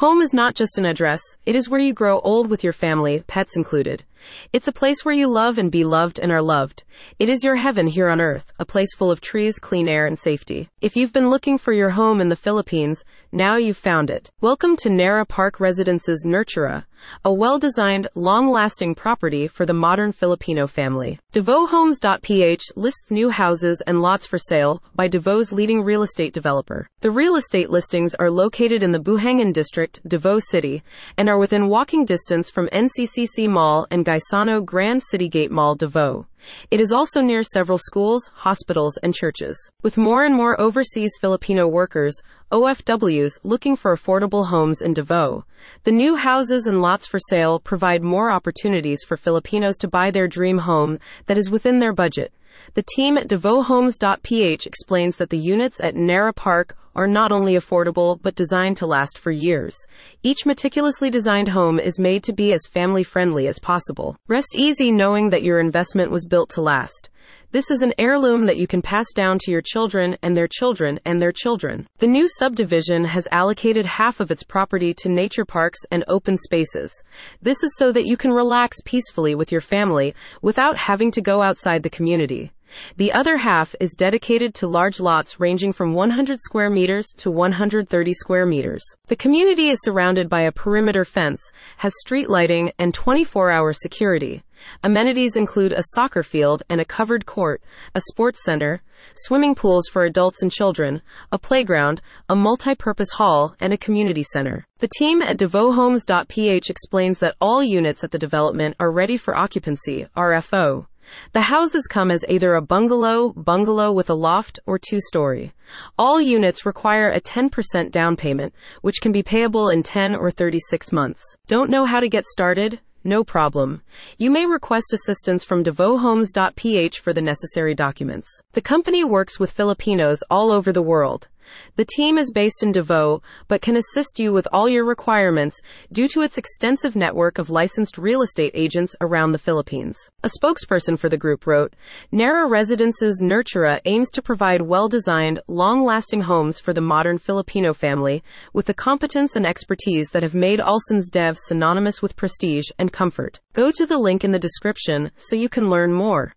Home is not just an address, it is where you grow old with your family, pets included. It's a place where you love and be loved and are loved. It is your heaven here on earth, a place full of trees, clean air, and safety. If you've been looking for your home in the Philippines, now you've found it. Welcome to Narra Park Residences Nurtura, a well-designed, long-lasting property for the modern Filipino family. DavaoHomes.ph lists new houses and lots for sale by Davao leading real estate developer. The real estate listings are located in the Buhangin district, Davao City, and are within walking distance from NCCC Mall and Gaisano Grand Citygate Mall Davao. It is also near several schools, hospitals, and churches. With more and more overseas Filipino workers, OFWs, looking for affordable homes in Davao, the new houses and lots for sale provide more opportunities for Filipinos to buy their dream home that is within their budget. The team at DavaoHomes.ph explains that the units at Narra Park are not only affordable but designed to last for years. Each meticulously designed home is made to be as family friendly as possible. Rest easy knowing that your investment was built to last. This is an heirloom that you can pass down to your children and their children and their children. The new subdivision has allocated half of its property to nature parks and open spaces. This is so that you can relax peacefully with your family without having to go outside the community. The other half is dedicated to large lots ranging from 100 square meters to 130 square meters. The community is surrounded by a perimeter fence, has street lighting, and 24 hour security. Amenities include a soccer field and a covered court, a sports center, swimming pools for adults and children, a playground, a multi-purpose hall, and a community center. The team at DavaoHomes.ph explains that all units at the development are ready for occupancy, RFO. The houses come as either a bungalow, bungalow with a loft, or two story. All units require a 10% down payment, which can be payable in 10 or 36 months. Don't know how to get started? No problem. You may request assistance from DavaoHomes.ph for the necessary documents. The company works with Filipinos all over the world. The team is based in Davao, but can assist you with all your requirements due to its extensive network of licensed real estate agents around the Philippines. A spokesperson for the group wrote, Narra Residences Nurtura aims to provide well-designed, long-lasting homes for the modern Filipino family with the competence and expertise that have made Alsons Dev synonymous with prestige and comfort. Go to the link in the description so you can learn more.